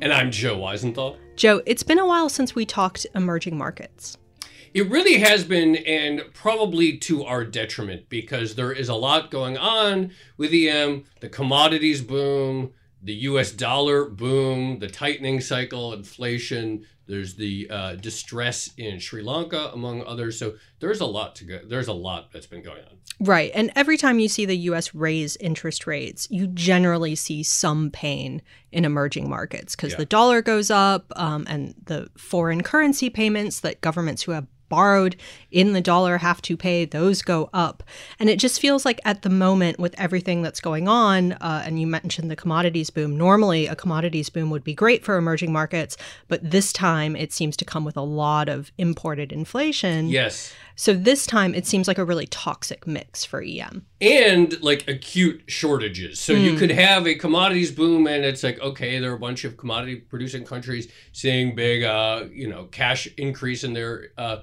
And I'm Joe Weisenthal. Joe, it's been a while since we talked emerging markets. It really has been, and probably to our detriment, because there is a lot going on with EM, the commodities boom, the US dollar boom, the tightening cycle, inflation, there's the uh, distress in Sri Lanka, among others. So there's a lot to go. There's a lot that's been going on. Right. And every time you see the US raise interest rates, you generally see some pain in emerging markets because yeah. the dollar goes up um, and the foreign currency payments that governments who have borrowed in the dollar have to pay, those go up. And it just feels like at the moment, with everything that's going on, uh, and you mentioned the commodities boom, normally a commodities boom would be great for emerging markets, but this time it seems to come with a lot of imported inflation. Yes. So this time it seems like a really toxic mix for EM. And like acute shortages. So mm. you hmm. could have a commodities boom and it's like, okay, there are a bunch of commodity producing countries seeing big, uh, you know, cash increase in their uh,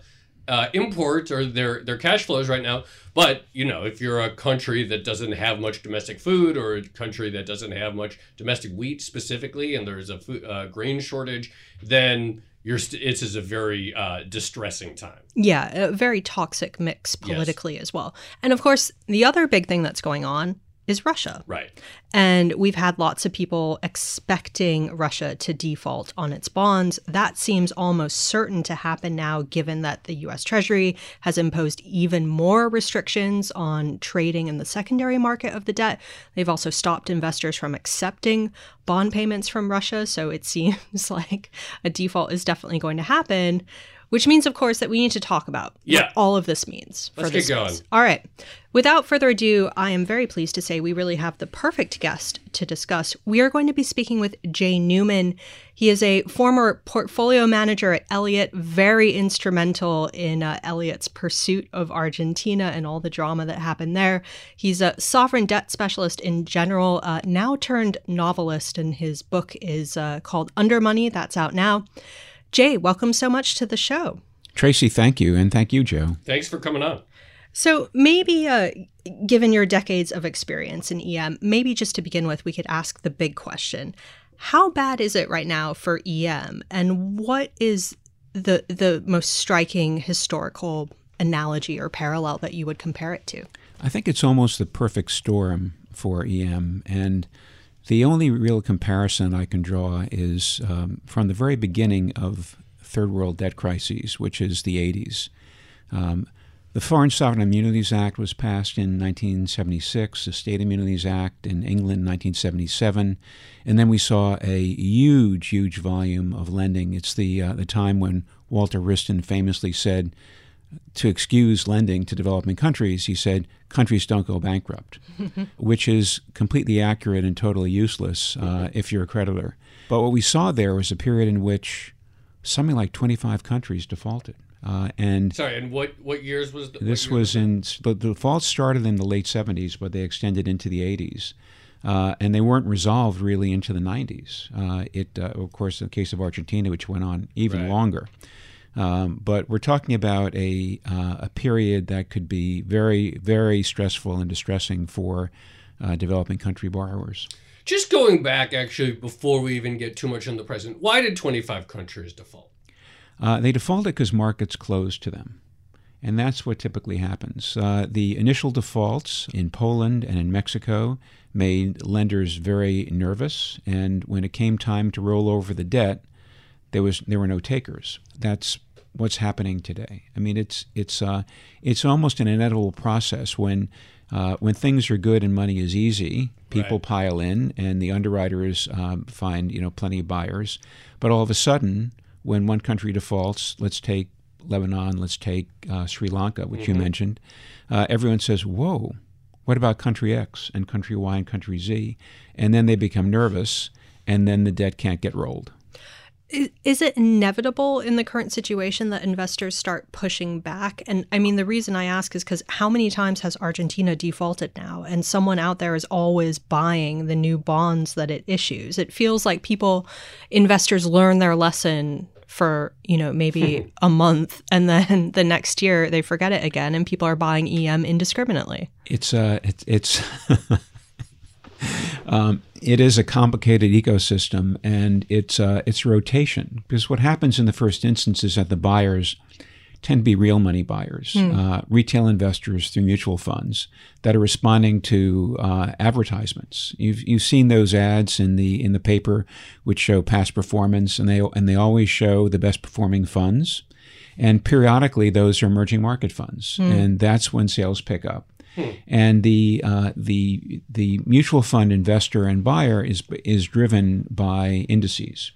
uh, imports or their their cash flows right now. But you know, if you're a country that doesn't have much domestic food, or a country that doesn't have much domestic wheat specifically, and there's a food, uh, grain shortage, then you're st- it's is a very uh, distressing time. Yeah, a very toxic mix politically yes. as well. And of course, the other big thing that's going on is Russia. Right. And we've had lots of people expecting Russia to default on its bonds. That seems almost certain to happen now, given that the US Treasury has imposed even more restrictions on trading in the secondary market of the debt. They've also stopped investors from accepting bond payments from Russia. So it seems like a default is definitely going to happen which means, of course, that we need to talk about yeah. what all of this means. Let's get going. All right. Without further ado, I am very pleased to say we really have the perfect guest to discuss. We are going to be speaking with Jay Newman. He is a former portfolio manager at Elliott, very instrumental in uh, Elliott's pursuit of Argentina and all the drama that happened there. He's a sovereign debt specialist in general, uh, now turned novelist, and his book is uh, called Undermoney. That's out now. Jay, welcome so much to the show. Tracy, thank you. And thank you, Joe. Thanks for coming on. So, maybe uh, given your decades of experience in EM, maybe just to begin with, we could ask the big question How bad is it right now for EM? And what is the, the most striking historical analogy or parallel that you would compare it to? I think it's almost the perfect storm for EM. And the only real comparison I can draw is um, from the very beginning of third world debt crises, which is the 80s. Um, the Foreign Sovereign Immunities Act was passed in 1976, the State Immunities Act in England in 1977, and then we saw a huge, huge volume of lending. It's the, uh, the time when Walter Wriston famously said, to excuse lending to developing countries, he said, countries don't go bankrupt, which is completely accurate and totally useless uh, if you're a creditor. But what we saw there was a period in which something like 25 countries defaulted. Uh, and sorry, and what what years was the, this? Was in the, the default started in the late 70s, but they extended into the 80s. Uh, and they weren't resolved really into the 90s. Uh, it, uh, of course, in the case of Argentina, which went on even right. longer. Um, but we're talking about a uh, a period that could be very very stressful and distressing for uh, developing country borrowers. Just going back, actually, before we even get too much on the present, why did 25 countries default? Uh, they defaulted because markets closed to them. And that's what typically happens. Uh, the initial defaults in Poland and in Mexico made lenders very nervous. And when it came time to roll over the debt, there was there were no takers. That's what's happening today. I mean, it's it's uh, it's almost an inevitable process when uh, when things are good and money is easy. People Right. pile in, and the underwriters um, find you know plenty of buyers. But all of a sudden, when one country defaults, let's take Lebanon, let's take uh, Sri Lanka, which you mentioned. Uh, everyone says, "Whoa, what about country X and country Y and country Z?" And then they become nervous, and then the debt can't get rolled. Is, it inevitable in the current situation that investors start pushing back? And I mean, the reason I ask is because how many times has Argentina defaulted now? And someone out there is always buying the new bonds that it issues. It feels like people, investors learn their lesson for, you know, maybe a month and then the next year they forget it again and people are buying EM indiscriminately. it's uh it's it's um, it is a complicated ecosystem and it's uh, it's rotation because what happens in the first instance is that the buyers tend to be real money buyers, uh, retail investors through mutual funds that are responding to uh, advertisements. You've you've seen those ads in the in the paper which show past performance and they and they always show the best performing funds. And periodically, those are emerging market funds, and that's when sales pick up. And the uh, the the mutual fund investor and buyer is is driven by indices.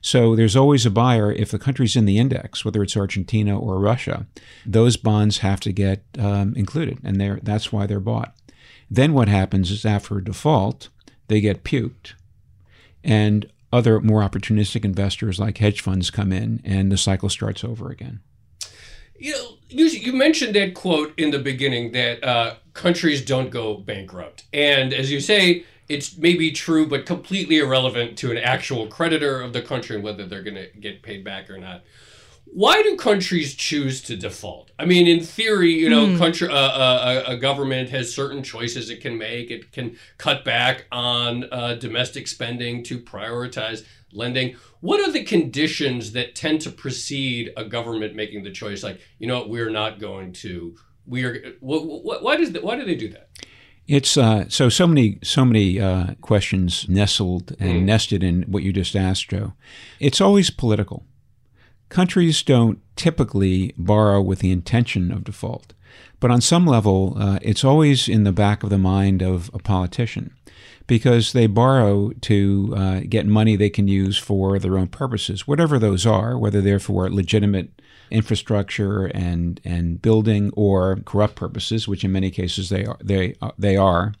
So there's always a buyer if the country's in the index, whether it's Argentina or Russia. Those bonds have to get um, included, and that's why they're bought. Then what happens is after a default, they get puked, and other more opportunistic investors like hedge funds come in, and the cycle starts over again. You know, you, you mentioned that quote in the beginning that uh, countries don't go bankrupt. And as you say, it's maybe true, but completely irrelevant to an actual creditor of the country and whether they're going to get paid back or not. Why do countries choose to default? I mean, in theory, you know, country, uh, uh, a, a government has certain choices it can make. It can cut back on uh, domestic spending to prioritize lending. What are the conditions that tend to precede a government making the choice? Like, you know, what, we're not going to. We are. What, why does that, Why do they do that? It's uh, so so many so many uh, questions nestled and nested in what you just asked, Joe. It's always political. Countries don't typically borrow with the intention of default, but on some level, uh, it's always in the back of the mind of a politician because they borrow to uh, get money they can use for their own purposes, whatever those are, whether they're for legitimate infrastructure and and building or corrupt purposes, which in many cases they are they are- they are.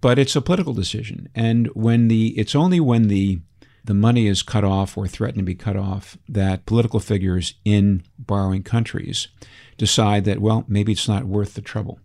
But it's a political decision, and when the it's only when the the money is cut off or threatened to be cut off that political figures in borrowing countries decide that well maybe it's not worth the trouble.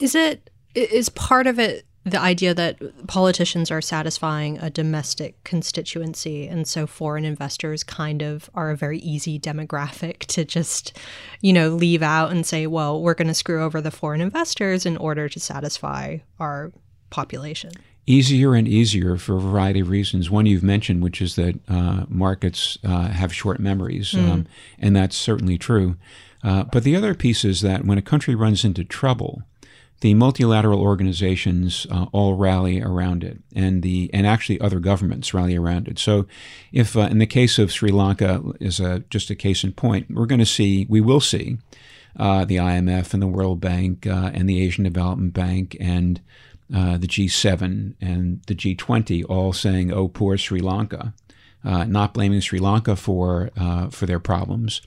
Is it is part of it the idea that politicians are satisfying a domestic constituency and so foreign investors kind of are a very easy demographic to just you know leave out and say well we're going to screw over the foreign investors in order to satisfy our population easier and easier for a variety of reasons. One you've mentioned, which is that uh, markets uh, have short memories, um, and that's certainly true. Uh, but the other piece is that when a country runs into trouble, the multilateral organizations uh, all rally around it, and the and actually other governments rally around it. So, if uh, in the case of Sri Lanka is a, just a case in point, we're going to see, we will see, uh, the IMF and the World Bank uh, and the Asian Development Bank and uh, the G7 and the G20 all saying, "Oh, poor Sri Lanka," uh, not blaming Sri Lanka for uh, for their problems,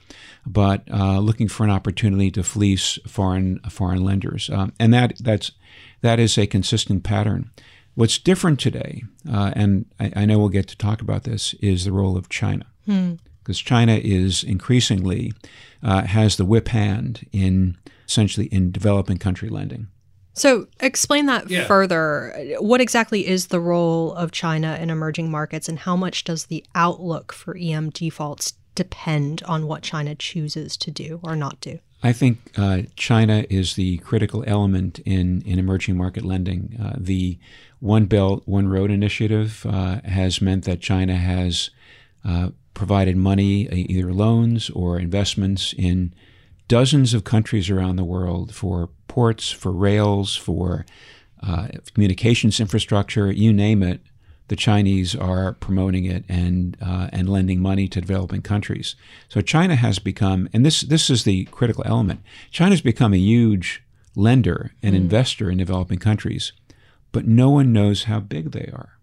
but uh, looking for an opportunity to fleece foreign foreign lenders, um, and that that's that is a consistent pattern. What's different today, uh, and I, I know we'll get to talk about this, is the role of China, because China is increasingly uh, has the whip hand in essentially in developing country lending. So explain that Yeah. further what exactly is the role of china in emerging markets and how much does the outlook for em defaults depend on what China chooses to do or not do? I think uh, China is the critical element in, in emerging market lending. Uh, the One Belt, One Road initiative uh, has meant that China has uh, provided money, uh, either loans or investments, in dozens of countries around the world for ports, for rails, for uh, communications infrastructure, you name it the Chinese are promoting it and uh, and lending money to developing countries. So China has become, and this this is the critical element. China's become a huge lender and mm. investor in developing countries, but no one knows how big they are.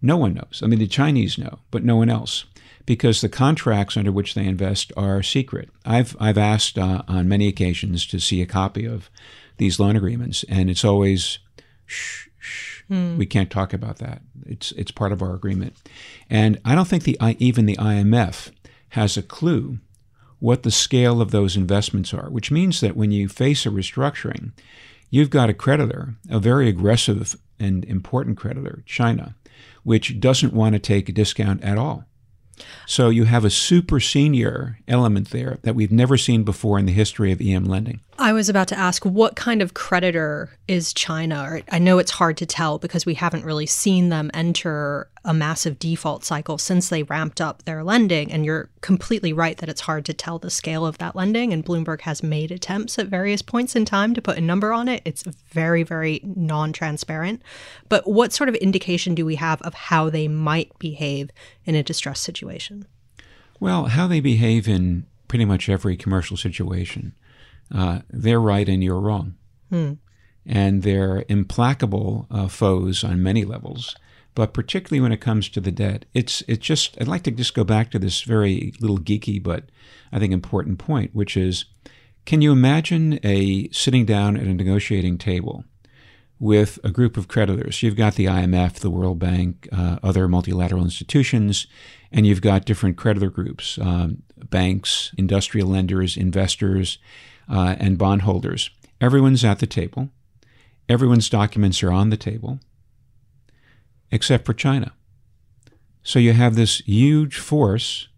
No one knows. I mean, the Chinese know, but no one else, because the contracts under which they invest are secret. I've I've asked uh, on many occasions to see a copy of these loan agreements, and it's always shh shh. Mm. We can't talk about that. It's it's part of our agreement, and I don't think the even the IMF has a clue what the scale of those investments are. Which means that when you face a restructuring, you've got a creditor, a very aggressive and important creditor, China, which doesn't want to take a discount at all. So you have a super senior element there that we've never seen before in the history of EM lending. I was about to ask what kind of creditor is China? I know it's hard to tell because we haven't really seen them enter a massive default cycle since they ramped up their lending. And you're completely right that it's hard to tell the scale of that lending. And Bloomberg has made attempts at various points in time to put a number on it. It's very, very non transparent. But what sort of indication do we have of how they might behave in a distress situation? Well, how they behave in pretty much every commercial situation uh, they're right and you're wrong. Hmm. And they're implacable uh, foes on many levels. But particularly when it comes to the debt, it's it's just I'd like to just go back to this very little geeky but I think important point, which is, can you imagine a sitting down at a negotiating table with a group of creditors? You've got the IMF, the World Bank, uh, other multilateral institutions, and you've got different creditor groups, um, banks, industrial lenders, investors, uh, and bondholders. Everyone's at the table. Everyone's documents are on the table, except for China. So you have this huge force,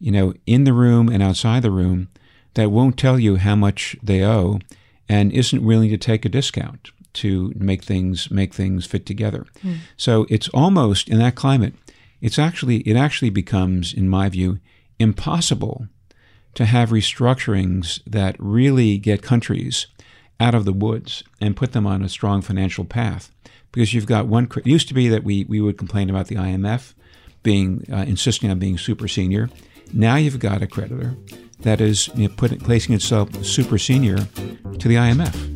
you know, in the room and outside the room that won't tell you how much they owe and isn't willing to take a discount to make things make things fit together. Mm. So it's almost in that climate, it's actually it actually becomes, in my view, impossible to have restructurings that really get countries out of the woods and put them on a strong financial path. Because you've got one, it used to be that we, we would complain about the IMF being uh, insisting on being super senior. Now you've got a creditor that is you know, put, placing itself super senior to the IMF.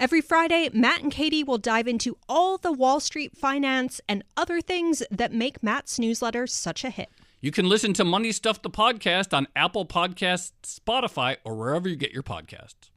Every Friday, Matt and Katie will dive into all the Wall Street finance and other things that make Matt's newsletter such a hit. You can listen to Money Stuff the podcast on Apple Podcasts, Spotify, or wherever you get your podcasts.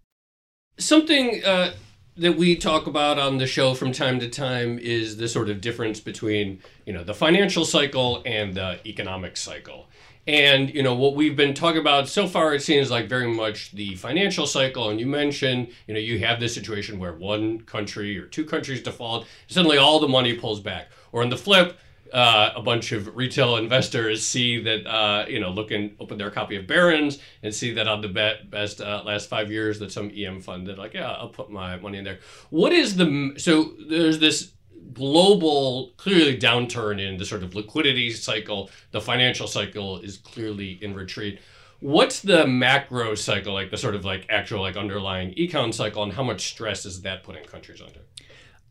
Something uh, that we talk about on the show from time to time is the sort of difference between, you know, the financial cycle and the economic cycle. And you know what we've been talking about so far, it seems like very much the financial cycle. And you mentioned, you know, you have this situation where one country or two countries default, suddenly all the money pulls back. Or on the flip, uh, a bunch of retail investors see that uh, you know look and open their copy of Barron's and see that on the be- best uh, last five years that some EM fund that like yeah I'll put my money in there. What is the so there's this global clearly downturn in the sort of liquidity cycle. The financial cycle is clearly in retreat. What's the macro cycle like the sort of like actual like underlying econ cycle and how much stress is that putting countries under?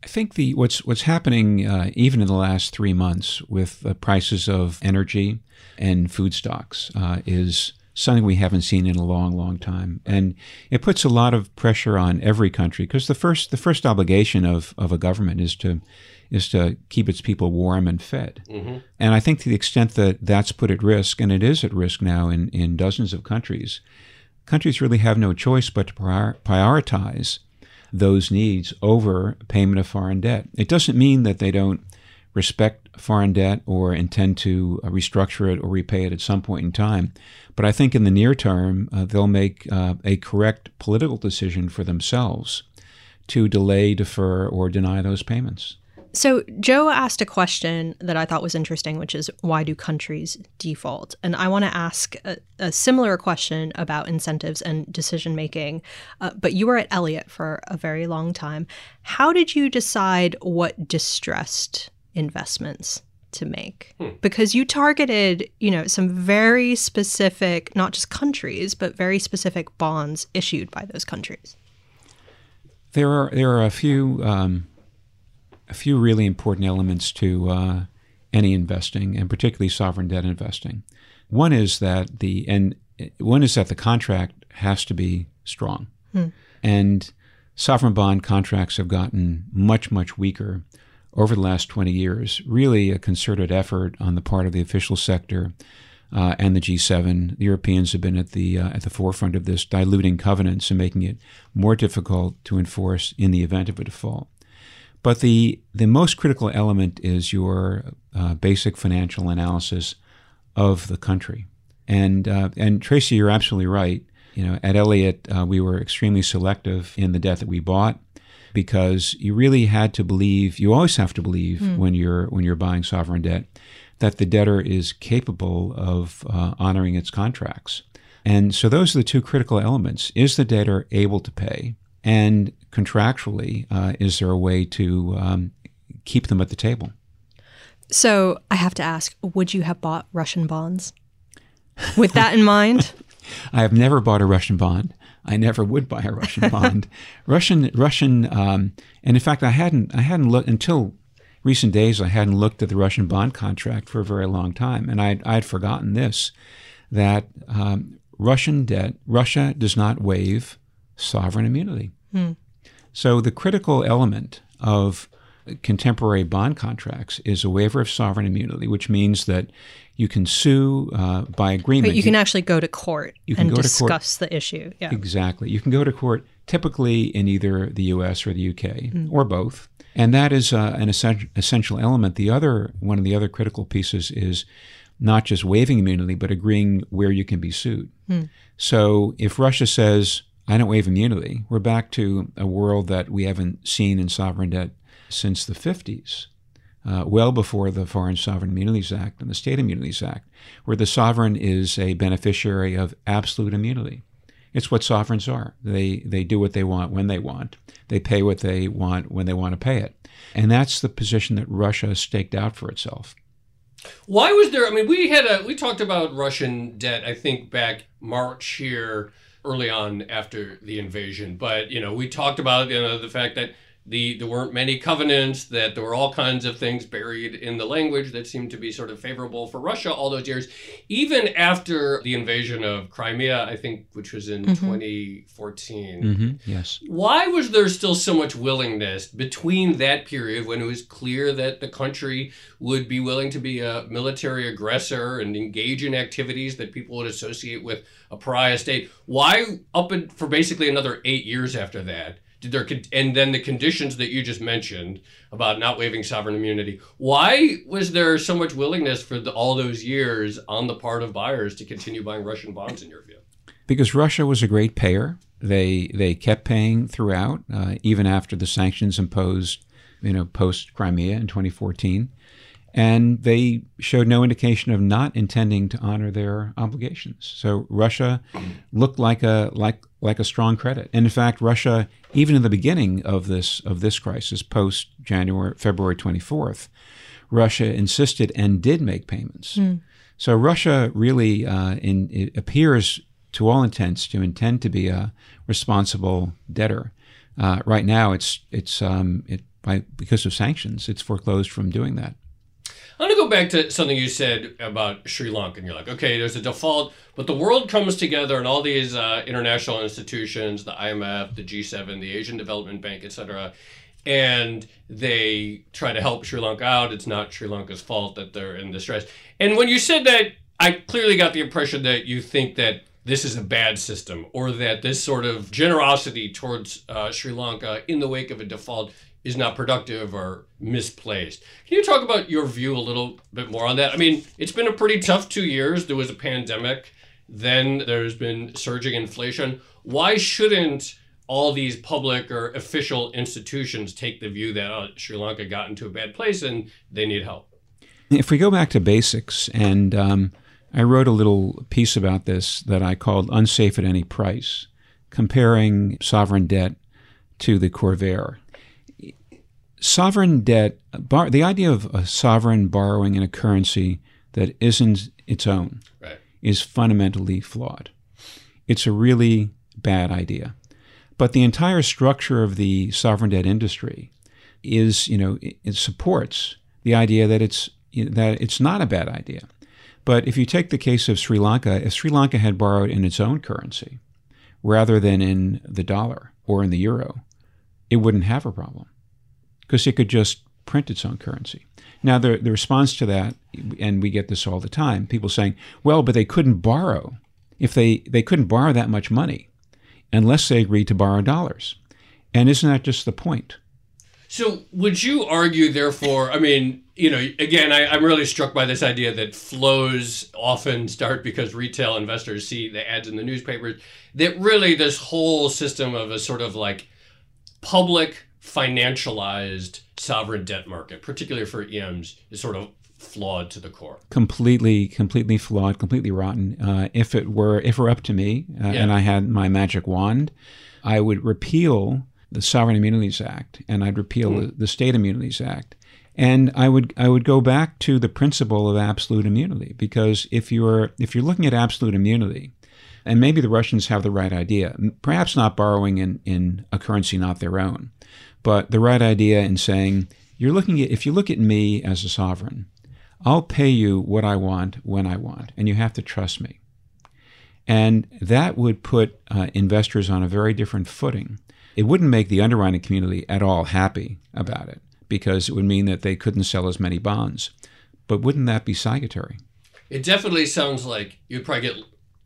I think the what's what's happening uh, even in the last three months with the prices of energy and food stocks uh, is something we haven't seen in a long, long time, and it puts a lot of pressure on every country because the first the first obligation of, of a government is to is to keep its people warm and fed, mm-hmm. and I think to the extent that that's put at risk, and it is at risk now in in dozens of countries, countries really have no choice but to prior, prioritize those needs over payment of foreign debt. It doesn't mean that they don't respect foreign debt or intend to uh, restructure it or repay it at some point in time. But I think in the near term, uh, they'll make uh, a correct political decision for themselves to delay, defer, or deny those payments. So, Joe asked a question that I thought was interesting, which is why do countries default? And I want to ask a, a, similar question about incentives and decision making. Uh, but you were at Elliott for a very long time. How did you decide what distressed investments to make? Hmm. Because you targeted, you know, some very specific, not just countries, but very specific bonds issued by those countries. There are there are a few. Um a few really important elements to uh, any investing, and particularly sovereign debt investing. One is that the and one is that the contract has to be strong, hmm. and sovereign bond contracts have gotten much much weaker over the last 20 years. Really, a concerted effort on the part of the official sector. Uh, and the G7. The Europeans have been at the uh, at the forefront of this, diluting covenants and making it more difficult to enforce in the event of a default. But the, the most critical element is your uh, basic financial analysis of the country. And, uh, and Tracy, you're absolutely right. You know, at Elliott, uh, we were extremely selective in the debt that we bought because you really had to believe, you always have to believe mm. when, you're, when you're buying sovereign debt, that the debtor is capable of uh, honoring its contracts. And so those are the two critical elements. Is the debtor able to pay? And contractually, uh, is there a way to um, keep them at the table? So I have to ask would you have bought Russian bonds? With that in mind? I have never bought a Russian bond. I never would buy a Russian bond. Russian, Russian, um, and in fact, I hadn't, I hadn't looked until recent days. I hadn't looked at the Russian bond contract for a very long time, and I'd, I'd forgotten this: that um, Russian debt, Russia does not waive sovereign immunity. Hmm. So the critical element of contemporary bond contracts is a waiver of sovereign immunity, which means that you can sue uh, by agreement. But you can actually go to court you can and go discuss to court. the issue. Yeah. Exactly. You can go to court typically in either the U.S. or the U.K. Mm. or both, and that is uh, an essential element. The other one of the other critical pieces is not just waiving immunity, but agreeing where you can be sued. Mm. So if Russia says I don't waive immunity. We're back to a world that we haven't seen in sovereign debt since the 50s, uh, well before the Foreign Sovereign Immunities Act and the State Immunities Act, where the sovereign is a beneficiary of absolute immunity. It's what sovereigns are. They, they do what they want when they want. They pay what they want when they want to pay it. And that's the position that Russia staked out for itself. Why was there? I mean, we had a we talked about Russian debt. I think back March here early on after the invasion. But you know, we talked about you know the fact that the there weren't many covenants, that there were all kinds of things buried in the language that seemed to be sort of favorable for Russia all those years. Even after the invasion of Crimea, I think, which was in mm-hmm. 2014. Mm-hmm. Yes. Why was there still so much willingness between that period when it was clear that the country would be willing to be a military aggressor and engage in activities that people would associate with a pariah state? Why up for basically another eight years after that? There and then the conditions that you just mentioned about not waiving sovereign immunity. Why was there so much willingness for the, all those years on the part of buyers to continue buying russian bonds in your view? Because russia was a great payer. They they kept paying throughout uh, even after the sanctions imposed you know post crimea in 2014 and they showed no indication of not intending to honor their obligations. So Russia looked like a like like a strong credit. And in fact, Russia, even in the beginning of this of this crisis, post January February 24th, Russia insisted and did make payments. Mm. So Russia really uh, in, it appears to all intents to intend to be a responsible debtor. Uh, right now, it's it's um, it by because of sanctions, it's foreclosed from doing that. I want to go back to something you said about Sri Lanka. And you're like, okay, there's a default, but the world comes together and all these uh, international institutions, the IMF, the G7, the Asian Development Bank, etc., and they try to help Sri Lanka out. It's not Sri Lanka's fault that they're in distress. And when you said that, I clearly got the impression that you think that this is a bad system or that this sort of generosity towards uh, Sri Lanka in the wake of a default is not productive or misplaced. Can you talk about your view a little bit more on that? I mean, it's been a pretty tough two years. There was a pandemic, then there's been surging inflation. Why shouldn't all these public or official institutions take the view that oh, Sri Lanka got into a bad place and they need help? If we go back to basics, and um, I wrote a little piece about this that I called Unsafe at Any Price, comparing sovereign debt to the Corvair sovereign debt, bar, the idea of a sovereign borrowing in a currency that isn't its own right. is fundamentally flawed. It's a really bad idea. But the entire structure of the sovereign debt industry is, you know, it, it supports the idea that it's that it's not a bad idea. But if you take the case of Sri Lanka, if Sri Lanka had borrowed in its own currency rather than in the dollar or in the euro, it wouldn't have a problem because it could just print its own currency. Now, the, the response to that, and we get this all the time, people saying, well, but they couldn't borrow. If they, they couldn't borrow that much money unless they agreed to borrow dollars. And isn't that just the point? So, would you argue, therefore, I mean, you know, again, I, am really struck by this idea that flows often start because retail investors see the ads in the newspapers, that really this whole system of a sort of like public financialized sovereign debt market, particularly for EMs, is sort of flawed to the core. Completely, completely flawed, completely rotten. Uh, if it were, if it were up to me, uh, yeah. and I had my magic wand, I would repeal the Sovereign Immunities Act, and I'd repeal mm. the, the State Immunities Act, and I would I would go back to the principle of absolute immunity because if you're if you're looking at absolute immunity, and maybe the Russians have the right idea, perhaps not borrowing in, in a currency not their own, but the right idea in saying, you're looking at, if you look at me as a sovereign, I'll pay you what I want when I want, and you have to trust me. And that would put uh, investors on a very different footing. It wouldn't make the underwriting community at all happy about it because it would mean that they couldn't sell as many bonds. But wouldn't that be salutary? It definitely sounds like you'd probably get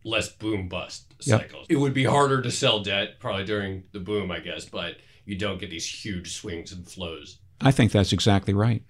less boom bust cycles. Yep. It would be harder to sell debt probably during the boom, I guess, but you don't get these huge swings and flows. I think that's exactly right.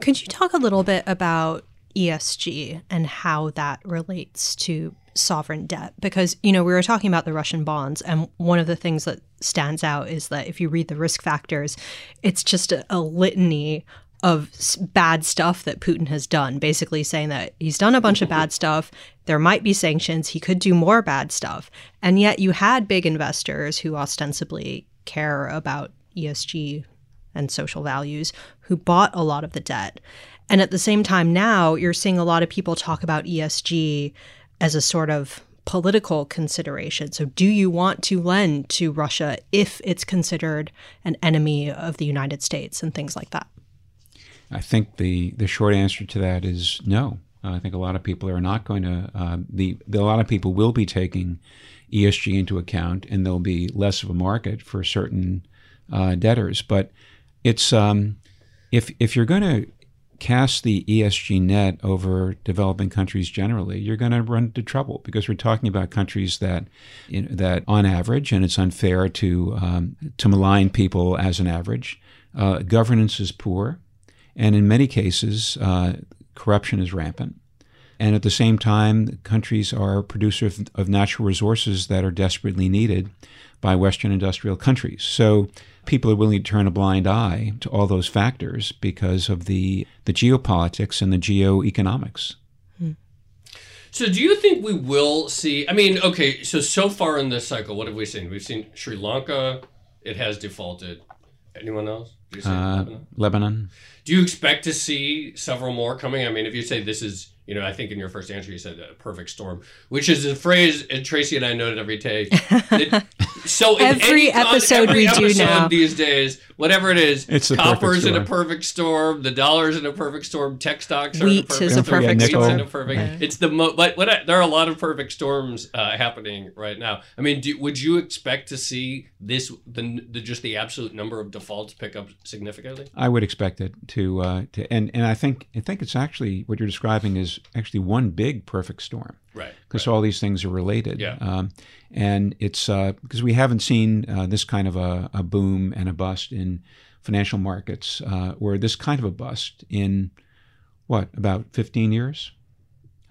Could you talk a little bit about ESG and how that relates to sovereign debt? Because, you know, we were talking about the Russian bonds, and one of the things that stands out is that if you read the risk factors, it's just a, a litany of bad stuff that Putin has done, basically saying that he's done a bunch of bad stuff. There might be sanctions. He could do more bad stuff. And yet you had big investors who ostensibly care about ESG and social values who bought a lot of the debt. And at the same time, now you're seeing a lot of people talk about ESG as a sort of political consideration. So, do you want to lend to Russia if it's considered an enemy of the United States and things like that? I think the, the short answer to that is no. Uh, I think a lot of people are not going to, uh, the, the, a lot of people will be taking ESG into account, and there'll be less of a market for certain uh, debtors. But it's um, if if you're going to cast the ESG net over developing countries generally, you're going to run into trouble because we're talking about countries that, you know, that on average, and it's unfair to um, to malign people as an average, uh, governance is poor, and in many cases, uh, corruption is rampant. And at the same time, countries are producers of natural resources that are desperately needed by Western industrial countries. So people are willing to turn a blind eye to all those factors because of the, the geopolitics and the geoeconomics. So, do you think we will see? I mean, okay, so so far in this cycle, what have we seen? We've seen Sri Lanka; it has defaulted. Anyone else? Uh, Lebanon? Lebanon. Do you expect to see several more coming? I mean, if you say this is you know, I think in your first answer you said a perfect storm, which is a phrase and Tracy and I noted every day. It, so every episode every we episode do now these days, whatever it is, It's a copper's perfect in a storm. perfect storm, the dollar's in a perfect storm, tech stocks are Wheat in a perfect is a storm, perfect wheat's storm. in a perfect. Yeah. It's the mo- but what I, there are a lot of perfect storms uh, happening right now. I mean, do, would you expect to see this the, the just the absolute number of defaults pick up significantly? I would expect it to uh, to and and I think I think it's actually what you're describing is actually one big perfect storm Right. because all these things are related. Yeah. Um, and it's uh, because we haven't seen uh, this kind of a, a boom and a bust in financial markets, uh, or this kind of a bust in what about 15 years,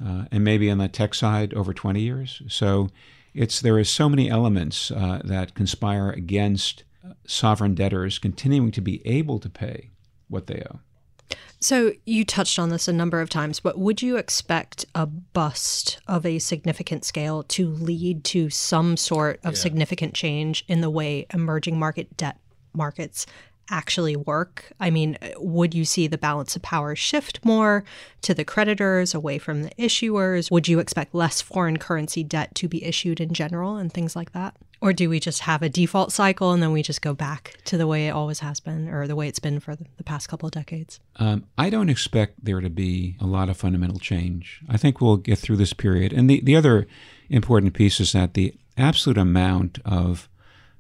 uh, and maybe on the tech side over 20 years. So it's there are so many elements uh, that conspire against uh, sovereign debtors continuing to be able to pay what they owe. So you touched on this a number of times, but would you expect a bust of a significant scale to lead to some sort of Yeah. significant change in the way emerging market debt markets actually work? I mean, would you see the balance of power shift more to the creditors away from the issuers? Would you expect less foreign currency debt to be issued in general and things like that? Or do we just have a default cycle and then we just go back to the way it always has been or the way it's been for the, past couple of decades? Um, I don't expect there to be a lot of fundamental change. I think we'll get through this period. And the, the other important piece is that the absolute amount of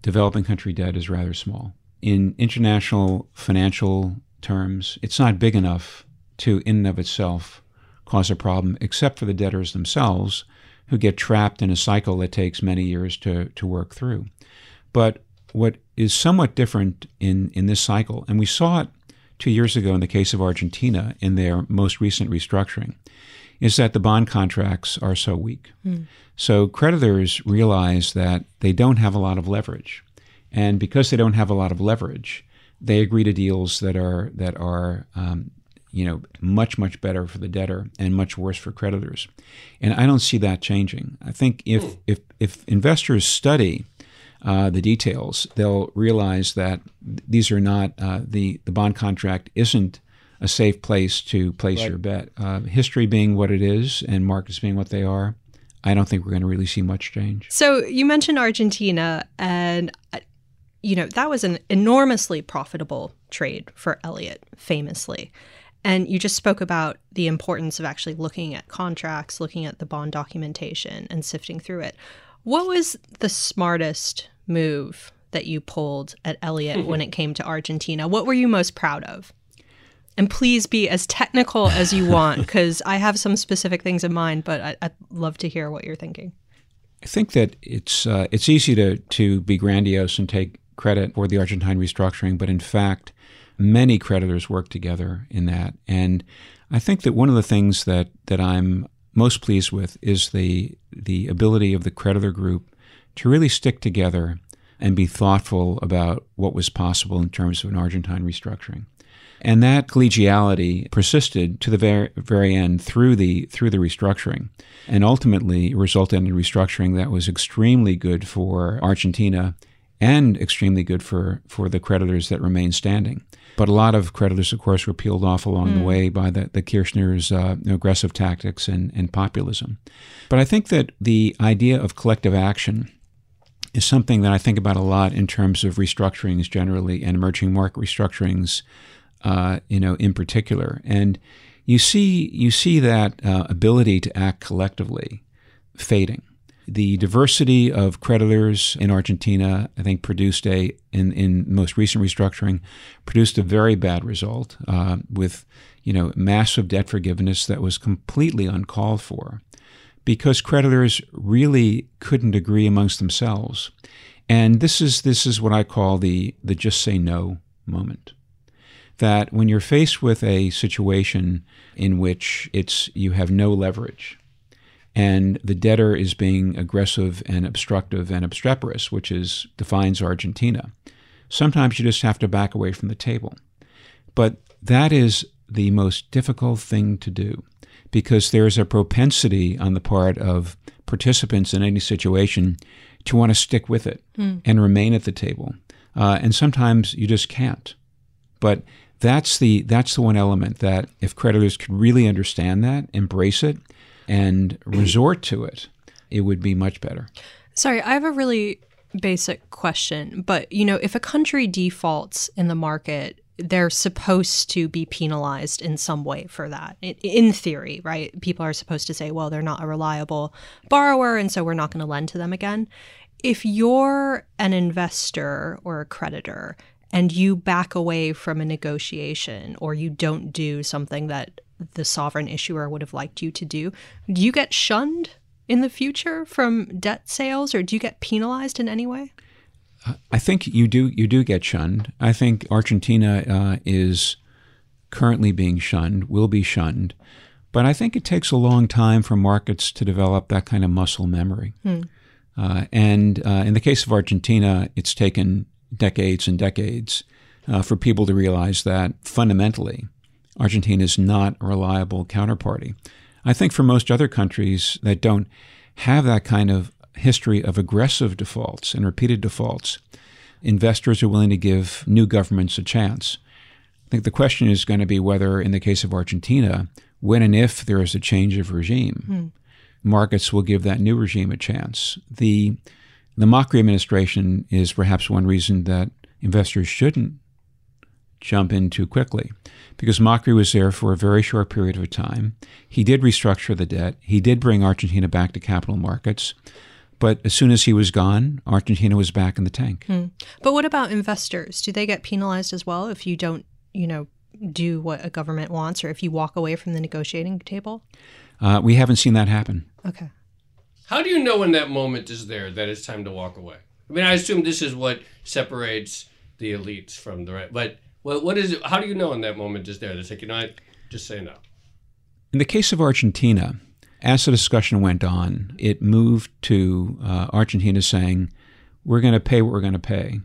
developing country debt is rather small. In international financial terms, it's not big enough to, in and of itself, cause a problem, except for the debtors themselves, who get trapped in a cycle that takes many years to, to work through. But what is somewhat different in, in this cycle, and we saw it two years ago in the case of Argentina in their most recent restructuring, is that the bond contracts are so weak. So creditors realize that they don't have a lot of leverage. And because they don't have a lot of leverage, they agree to deals that are that are um, you know much much better for the debtor and much worse for creditors. And I don't see that changing. I think if if if investors study uh, the details, they'll realize that these are not uh, the the bond contract isn't a safe place to place your bet. Uh, history being what it is, and markets being what they are, I don't think we're going to really see much change. So you mentioned Argentina, and uh, you know that was an enormously profitable trade for Elliott, famously. And you just spoke about the importance of actually looking at contracts, looking at the bond documentation, and sifting through it. What was the smartest move that you pulled at Elliott when it came to Argentina? What were you most proud of? And please be as technical as you want, because I have some specific things in mind, but I, I'd love to hear what you're thinking. I think that it's uh, it's easy to to be grandiose and take credit for the Argentine restructuring, but in fact, many creditors work together in that. And I think that one of the things that that I'm most pleased with is the the ability of the creditor group to really stick together and be thoughtful about what was possible in terms of an Argentine restructuring. And that collegiality persisted to the very, very end through the through the restructuring, and ultimately resulted in a restructuring that was extremely good for Argentina and extremely good for, for the creditors that remained standing. But a lot of creditors, of course, were peeled off along the way by the, the Kirchner's uh, aggressive tactics and, and populism. But I think that the idea of collective action is something that I think about a lot in terms of restructurings generally and emerging market restructurings, uh, you know, in particular. And you see, you see that uh, ability to act collectively fading. The diversity of creditors in Argentina, I think, produced a in in most recent restructuring, produced a very bad result uh, with you know massive debt forgiveness that was completely uncalled for because creditors really couldn't agree amongst themselves. And this is this is what I call the the just say no moment. that when you're faced with a situation in which it's you have no leverage and the debtor is being aggressive and obstructive and obstreperous, which is defines Argentina, sometimes you just have to back away from the table. But that is the most difficult thing to do because there's a propensity on the part of participants in any situation to want to stick with it mm. and remain at the table. Uh, and sometimes you just can't. But that's the that's the one element that if creditors could really understand that, embrace it, and resort to it, it would be much better. Sorry, I have a really basic question, but you know, if a country defaults in the market they're supposed to be penalized in some way for that. In theory, right? People are supposed to say, well, they're not a reliable borrower, and so we're not going to lend to them again. If you're an investor or a creditor and you back away from a negotiation or you don't do something that the sovereign issuer would have liked you to do, do you get shunned in the future from debt sales or do you get penalized in any way? I think you do you do get shunned. I think Argentina uh, is currently being shunned, will be shunned, but I think it takes a long time for markets to develop that kind of muscle memory. Hmm. Uh, and uh, in the case of Argentina, it's taken decades and decades uh, for people to realize that fundamentally, Argentina is not a reliable counterparty. I think for most other countries that don't have that kind of history of aggressive defaults and repeated defaults, investors are willing to give new governments a chance. I think the question is going to be whether, in the case of Argentina, when and if there is a change of regime, hmm. markets will give that new regime a chance. The the Macri administration is perhaps one reason that investors shouldn't jump in too quickly because Macri was there for a very short period of time. He did restructure the debt. He did bring Argentina back to capital markets. But as soon as he was gone, Argentina was back in the tank. Hmm. But what about investors? Do they get penalized as well if you don't, you know, do what a government wants or if you walk away from the negotiating table? Uh, we haven't seen that happen. Okay. How do you know when that moment is there that it's time to walk away? I mean, I assume this is what separates the elites from the right. But what, what is it? How do you know in that moment just there? That's like, you know, I just say no. In the case of Argentina, as the discussion went on, it moved to uh, Argentina saying, we're going to pay what we're going to pay.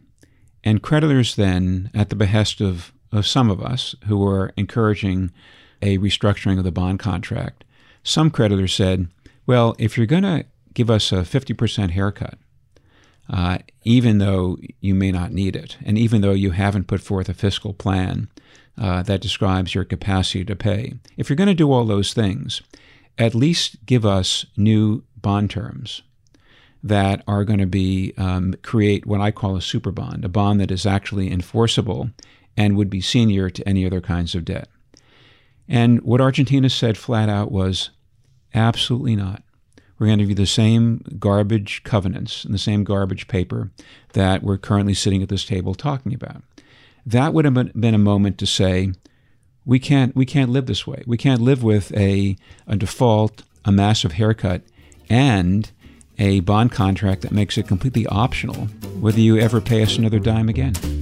And creditors then, at the behest of, of some of us who were encouraging a restructuring of the bond contract, some creditors said, well, if you're going to give us a 50% haircut, uh, even though you may not need it, and even though you haven't put forth a fiscal plan uh, that describes your capacity to pay, if you're going to do all those things, at least give us new bond terms that are going to be um, create what I call a super bond, a bond that is actually enforceable and would be senior to any other kinds of debt. And what Argentina said flat out was absolutely not. We're going to you the same garbage covenants and the same garbage paper that we're currently sitting at this table talking about. That would have been a moment to say, we can't we can't live this way. We can't live with a a default, a massive haircut, and a bond contract that makes it completely optional whether you ever pay us another dime again.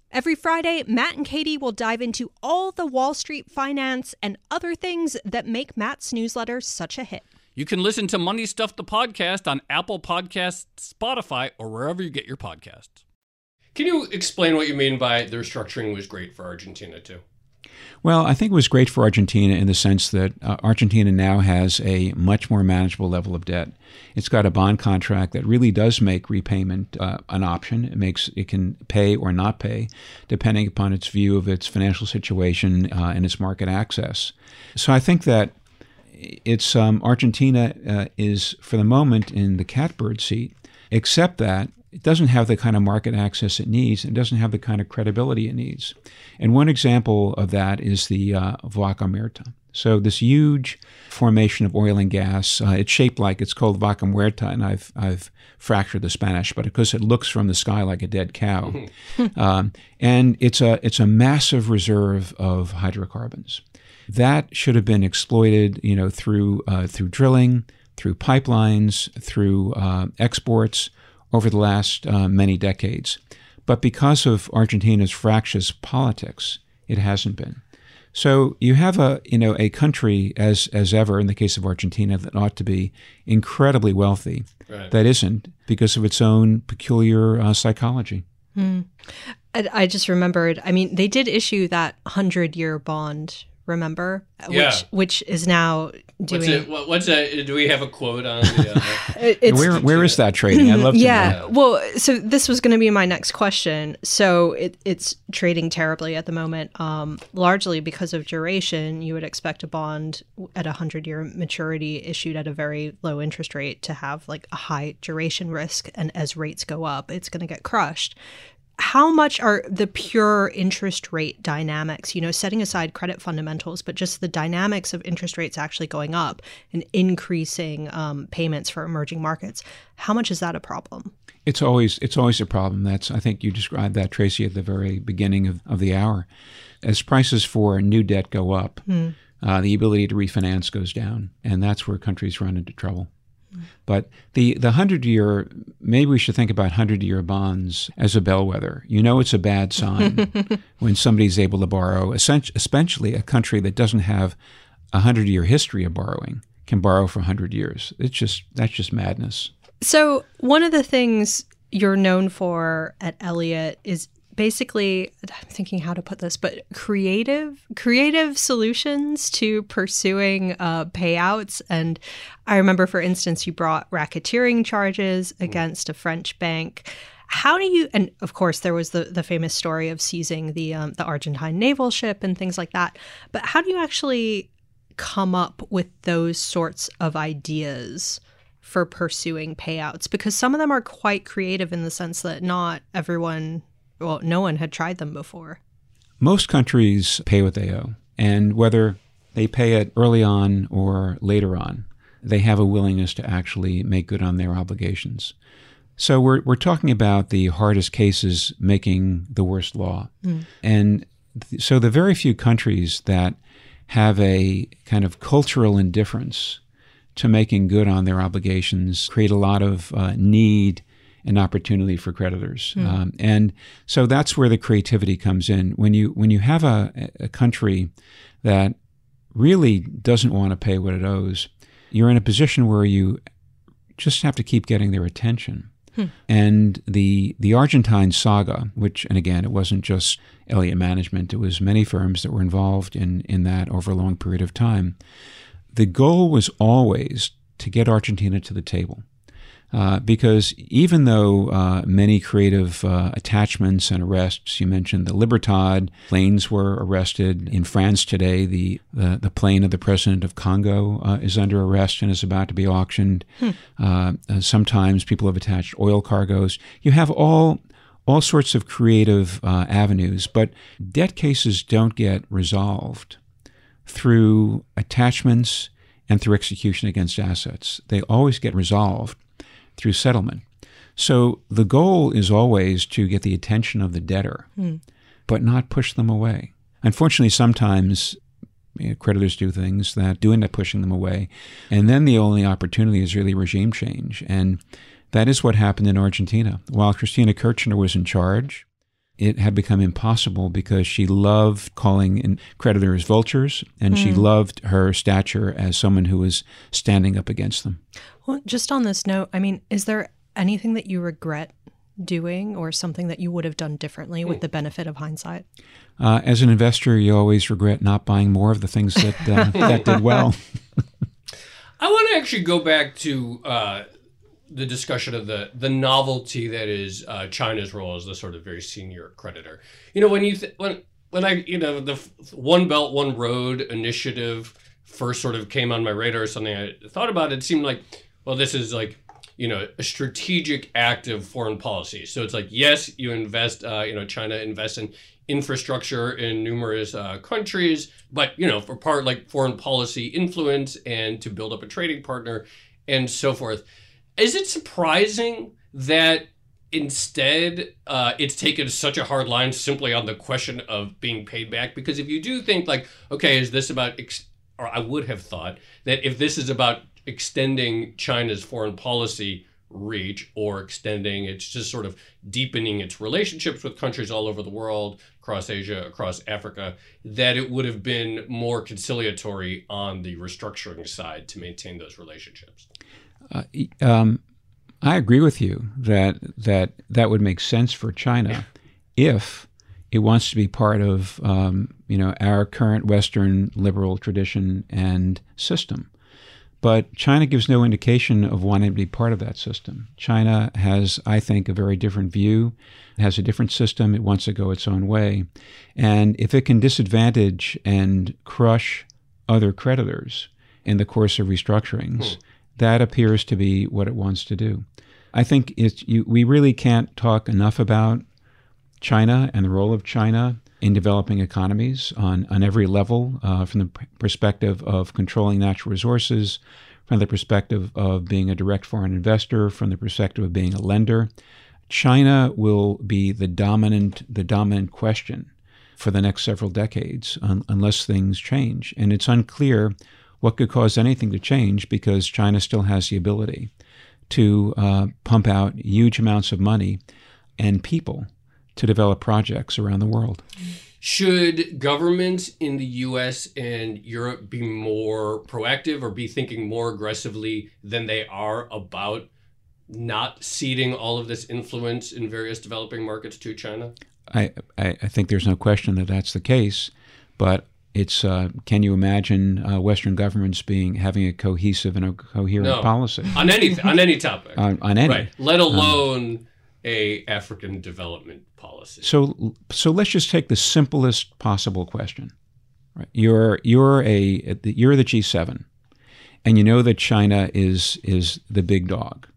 Every Friday, Matt and Katie will dive into all the Wall Street finance and other things that make Matt's newsletter such a hit. You can listen to Money Stuff the podcast on Apple Podcasts, Spotify, or wherever you get your podcasts. Can you explain what you mean by the restructuring was great for Argentina too? Well, I think it was great for Argentina in the sense that uh, Argentina now has a much more manageable level of debt. It's got a bond contract that really does make repayment uh, an option. It makes it can pay or not pay, depending upon its view of its financial situation uh, and its market access. So I think that it's um, Argentina uh, is for the moment in the catbird seat, except that it doesn't have the kind of market access it needs and doesn't have the kind of credibility it needs. And one example of that is the uh, Vaca Muerta. So this huge formation of oil and gas, uh, it's shaped like it's called Vaca Muerta, and I've I've fractured the Spanish, but because it looks from the sky like a dead cow, um, and it's a it's a massive reserve of hydrocarbons that should have been exploited, you know, through uh, through drilling, through pipelines, through uh, exports over the last uh, many decades. But because of Argentina's fractious politics, it hasn't been. So you have a you know a country as as ever in the case of Argentina that ought to be incredibly wealthy, right. that isn't because of its own peculiar uh, psychology. Hmm. I just remembered. I mean, they did issue that hundred year bond remember yeah. which which is now doing what's it what's that do we have a quote on the uh, where where is that trading? I'd love to yeah. know. well so this was going to be my next question. So it, it's trading terribly at the moment um, largely because of duration. You would expect a bond at a 100 year maturity issued at a very low interest rate to have like a high duration risk. And as rates go up it's going to get crushed how much are the pure interest rate dynamics, you know, setting aside credit fundamentals, but just the dynamics of interest rates actually going up and increasing um, payments for emerging markets? How much is that a problem? It's always it's always a problem. That's I think you described that Tracy at the very beginning of, of the hour. As prices for new debt go up, mm. uh, the ability to refinance goes down, and that's where countries run into trouble. But the, the 100 year, maybe we should think about 100 year bonds as a bellwether. You know, it's a bad sign when somebody's able to borrow, especially a country that doesn't have a 100 year history of borrowing can borrow for 100 years. It's just, that's just madness. So, one of the things you're known for at Elliott is basically i'm thinking how to put this but creative creative solutions to pursuing uh, payouts. And i remember for instance you brought racketeering charges against a french bank. How do you and of course there was the the famous story of seizing the um, the argentine naval ship and things like that. But how do you actually come up with those sorts of ideas for pursuing payouts? Because some of them are quite creative in the sense that not everyone well, no one had tried them before. Most countries pay what they owe, and whether they pay it early on or later on, they have a willingness to actually make good on their obligations. So we're, we're talking about the hardest cases making the worst law. Mm. And th- so the very few countries that have a kind of cultural indifference to making good on their obligations create a lot of uh, need an opportunity for creditors. Mm. Um, and so that's where the creativity comes in. When you when you have a, a country that really doesn't want to pay what it owes, you're in a position where you just have to keep getting their attention. Hmm. And the the Argentine saga, which and again it wasn't just Elliott Management, it was many firms that were involved in in that over a long period of time. The goal was always to get Argentina to the table. Uh, because even though uh, many creative uh, attachments and arrests, you mentioned the Libertad planes were arrested in France today. The the, the plane of the president of Congo uh, is under arrest and is about to be auctioned. Hmm. Uh, sometimes people have attached oil cargoes. You have all all sorts of creative avenues, but debt cases don't get resolved through attachments and through execution against assets. They always get resolved through settlement. So the goal is always to get the attention of the debtor, mm. but not push them away. Unfortunately, sometimes you know, creditors do things that do end up pushing them away. And then the only opportunity is really regime change. And that is what happened in Argentina. While Cristina Kirchner was in charge, it had become impossible because she loved calling creditors vultures and mm. she loved her stature as someone who was standing up against them. Well, just on this note, I mean, is there anything that you regret doing or something that you would have done differently with the benefit of hindsight? Uh, as an investor, you always regret not buying more of the things that, uh, that did well. I want to actually go back to uh, the discussion of the the novelty that is uh, China's role as the sort of very senior creditor. You know, when you th- when when I you know the One Belt One Road initiative first sort of came on my radar, or something I thought about. It seemed like well, this is like you know a strategic act of foreign policy. So it's like yes, you invest. Uh, you know, China invests in infrastructure in numerous uh, countries, but you know for part like foreign policy influence and to build up a trading partner and so forth. Is it surprising that instead uh, it's taken such a hard line simply on the question of being paid back? Because if you do think like, okay, is this about, ex- or I would have thought that if this is about extending China's foreign policy reach or extending it's just sort of deepening its relationships with countries all over the world across asia across africa that it would have been more conciliatory on the restructuring side to maintain those relationships uh, um, I agree with you that that that would make sense for China if it wants to be part of um, you know our current Western liberal tradition and system. But China gives no indication of wanting to be part of that system. China has, I think, a very different view. It has a different system. It wants to go its own way. And if it can disadvantage and crush other creditors in the course of restructurings, hmm that appears to be what it wants to do. I think it's, you, we really can't talk enough about China and the role of China in developing economies on, on every level, uh, from the perspective of controlling natural resources, from the perspective of being a direct foreign investor, from the perspective of being a lender. China will be the dominant, the dominant question for the next several decades un- unless things change. And it's unclear what could cause anything to change because China still has the ability to uh, pump out huge amounts of money and people to develop projects around the world. Should governments in the US and Europe be more proactive or be thinking more aggressively than they are about not ceding all of this influence in various developing markets to China? I, I, I think there's no question that that's the case, but it's uh, can you imagine uh, Western governments being having a cohesive and a coherent no. policy on any on any topic on, on any right. let um, alone um, a African development policy. So so let's just take the simplest possible question. Right. You're you're a you're the G7, and you know that China is is the big dog,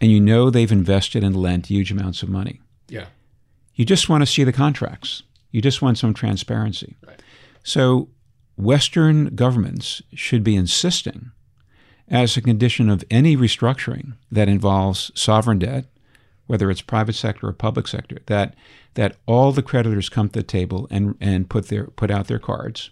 and you know they've invested and lent huge amounts of money. Yeah. You just want to see the contracts. You just want some transparency. Right. So, Western governments should be insisting, as a condition of any restructuring that involves sovereign debt, whether it's private sector or public sector, that that all the creditors come to the table and and put their put out their cards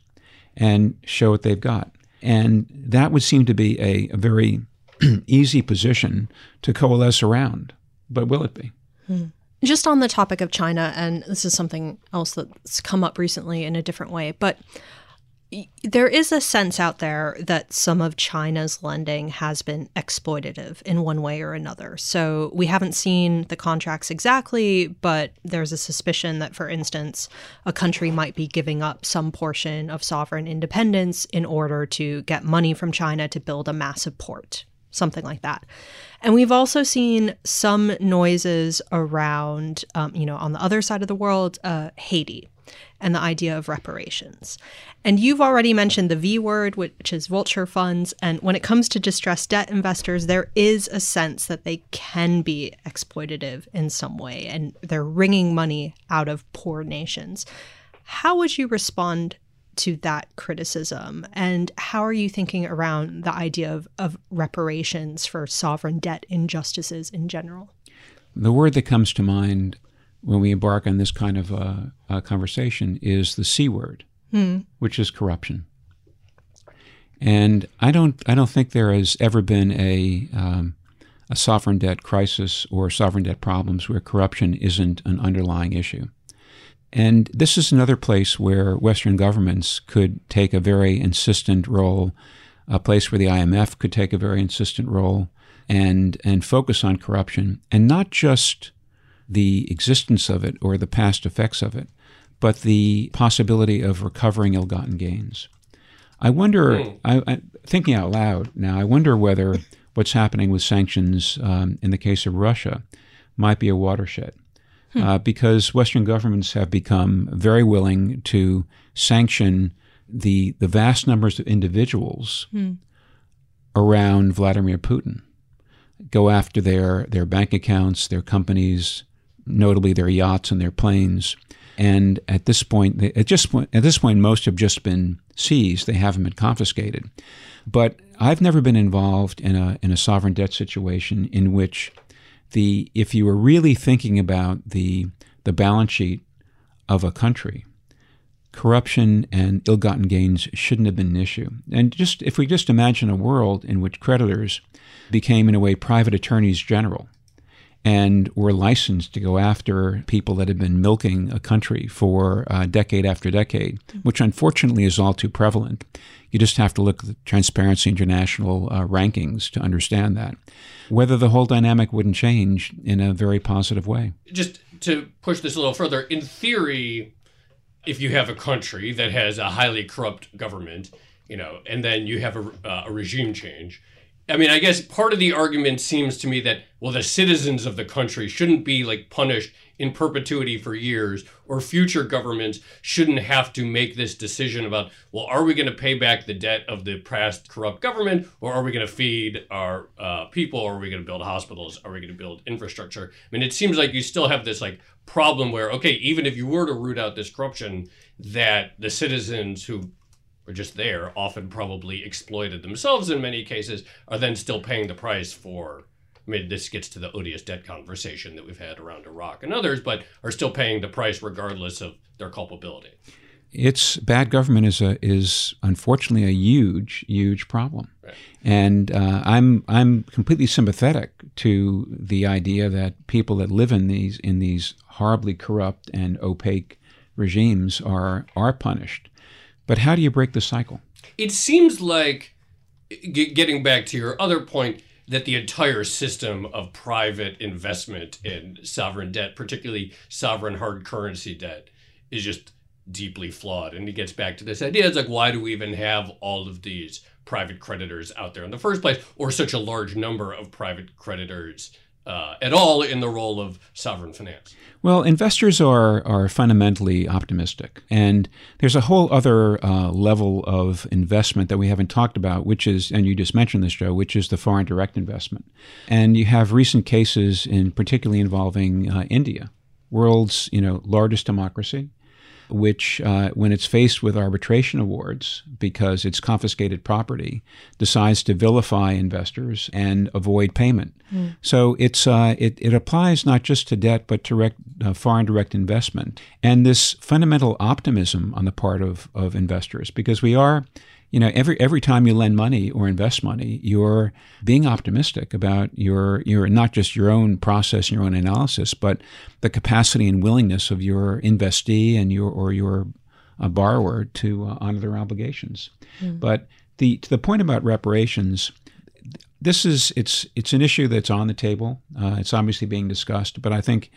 and show what they've got. And that would seem to be a, a very easy position to coalesce around. But will it be? Hmm. Just on the topic of China, and this is something else that's come up recently in a different way, but there is a sense out there that some of China's lending has been exploitative in one way or another. So we haven't seen the contracts exactly, but there's a suspicion that, for instance, a country might be giving up some portion of sovereign independence in order to get money from China to build a massive port something like that. And we've also seen some noises around, um, you know, on the other side of the world, uh, Haiti and the idea of reparations. And you've already mentioned the V word, which is vulture funds. And when it comes to distressed debt investors, there is a sense that they can be exploitative in some way and they're wringing money out of poor nations. How would you respond to that criticism? And how are you thinking around the idea of, of reparations for sovereign debt injustices in general? The word that comes to mind when we embark on this kind of uh, uh, conversation is the C word, hmm. which is corruption. And I don't, I don't think there has ever been a, um, a sovereign debt crisis or sovereign debt problems where corruption isn't an underlying issue. And this is another place where Western governments could take a very insistent role, a place where the IMF could take a very insistent role and, and focus on corruption, and not just the existence of it or the past effects of it, but the possibility of recovering ill gotten gains. I wonder, mm. I, I, thinking out loud now, I wonder whether what's happening with sanctions um, in the case of Russia might be a watershed. Hmm. Uh, because Western governments have become very willing to sanction the, the vast numbers of individuals hmm. around Vladimir Putin, go after their, their bank accounts, their companies, notably their yachts and their planes. And at this point, at just at this point, most have just been seized; they haven't been confiscated. But I've never been involved in a in a sovereign debt situation in which the if you were really thinking about the the balance sheet of a country, corruption and ill-gotten gains shouldn't have been an issue. And just if we just imagine a world in which creditors became in a way private attorneys general and were licensed to go after people that had been milking a country for uh, decade after decade, which unfortunately is all too prevalent. You just have to look at the Transparency International uh, rankings to understand that. Whether the whole dynamic wouldn't change in a very positive way. Just to push this a little further, in theory, if you have a country that has a highly corrupt government, you know, and then you have a, uh, a regime change, I mean, I guess part of the argument seems to me that, well, the citizens of the country shouldn't be like punished in perpetuity for years, or future governments shouldn't have to make this decision about, well, are we going to pay back the debt of the past corrupt government, or are we going to feed our uh, people, or are we going to build hospitals, are we going to build infrastructure? I mean, it seems like you still have this like problem where, okay, even if you were to root out this corruption, that the citizens who were just there, often probably exploited themselves in many cases, are then still paying the price for. I mean, this gets to the odious debt conversation that we've had around Iraq and others, but are still paying the price regardless of their culpability. It's bad government is a is unfortunately a huge huge problem, right. and uh, I'm I'm completely sympathetic to the idea that people that live in these in these horribly corrupt and opaque regimes are are punished but how do you break the cycle? It seems like, getting back to your other point, that the entire system of private investment in sovereign debt, particularly sovereign hard currency debt, is just deeply flawed. And it gets back to this idea it's like, why do we even have all of these private creditors out there in the first place, or such a large number of private creditors uh, at all in the role of sovereign finance? Well, investors are are fundamentally optimistic, and there's a whole other uh, level of investment that we haven't talked about, which is, and you just mentioned this, Joe, which is the foreign direct investment. And you have recent cases, in particularly involving uh, India, world's you know largest democracy, which, uh, when it's faced with arbitration awards because it's confiscated property, decides to vilify investors and avoid payment. Mm. So it's uh, it, it applies not just to debt but to direct, uh, foreign direct investment and this fundamental optimism on the part of, of investors because we are you know every every time you lend money or invest money you're being optimistic about your your not just your own process and your own analysis but the capacity and willingness of your investee and your or your uh, borrower to uh, honor their obligations mm. but the to the point about reparations this is it's it's an issue that's on the table uh, it's obviously being discussed but i think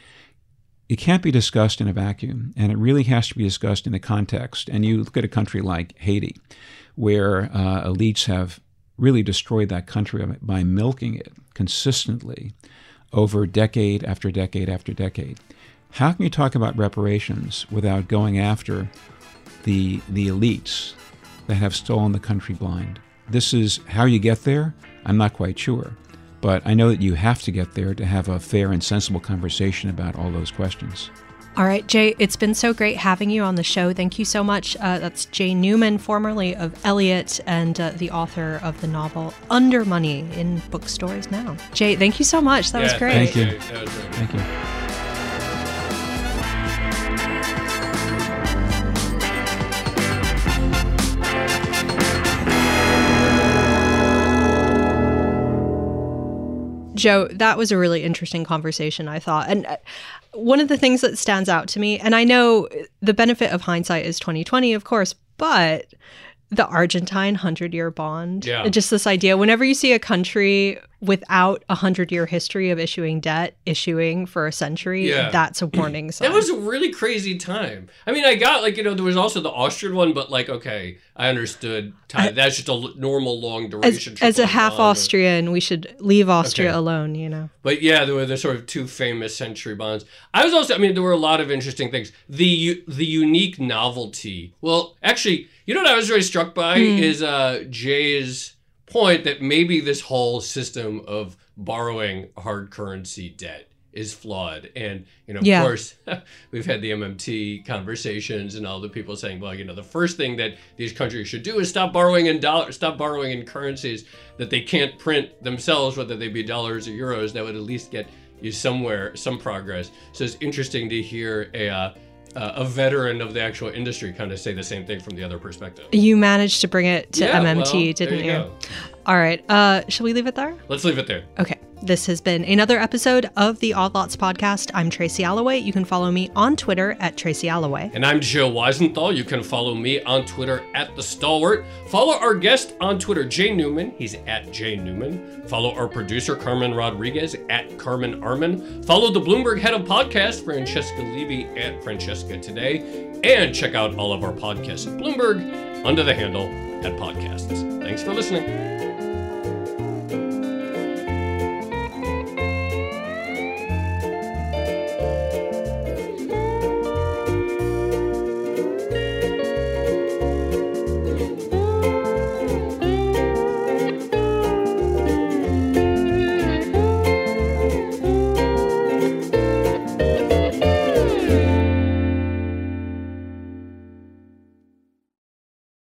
it can't be discussed in a vacuum, and it really has to be discussed in the context. And you look at a country like Haiti, where uh, elites have really destroyed that country by milking it consistently over decade after decade after decade. How can you talk about reparations without going after the the elites that have stolen the country blind? This is how you get there. I'm not quite sure, but I know that you have to get there to have a fair and sensible conversation about all those questions. All right, Jay, it's been so great having you on the show. Thank you so much. Uh, that's Jay Newman, formerly of Elliott and uh, the author of the novel Undermoney in bookstores now. Jay, thank you so much. That yeah, was great. Thank you. Thank you. Joe, that was a really interesting conversation, I thought. And uh, one of the things that stands out to me, and I know the benefit of hindsight is 2020, of course, but the Argentine 100 year bond. Yeah. Just this idea whenever you see a country without a 100 year history of issuing debt, issuing for a century, Yeah. that's a warning sign. It was a really crazy time. I mean, I got like you know there was also the Austrian one, but like okay, I understood. Time. That's just a normal long duration. as a half bond. Austrian, we should leave Austria Okay. alone, you know. But yeah, there were the sort of two famous century bonds. I was also, I mean, there were a lot of interesting things. The the unique novelty. Well, actually, you know what I was really struck by Hmm. is uh, Jay's point that maybe this whole system of borrowing hard currency debt is flawed. And you know, Yeah. of course, we've had the MMT conversations and all the people saying, well, you know, the first thing that these countries should do is stop borrowing in dollars, stop borrowing in currencies that they can't print themselves, whether they be dollars or euros. That would at least get you somewhere, some progress. So it's interesting to hear a uh, uh, a veteran of the actual industry kind of say the same thing from the other perspective. You managed to bring it to Yeah, MMT, well, didn't you? go. All right. Uh, shall we leave it there? Let's leave it there. Okay. This has been another episode of the Odd Lots podcast. I'm Tracy Alloway. You can follow me on Twitter at Tracy Alloway. And I'm Joe Weisenthal. You can follow me on Twitter at The Stalwart. Follow our guest on Twitter, Jay Newman. He's at Jay Newman. Follow our producer, Carmen Rodriguez, at Carmen Armen. Follow the Bloomberg head of podcast, Francesca Levy, at Francesca Today. And check out all of our podcasts at Bloomberg under the handle at Podcasts. Thanks for listening.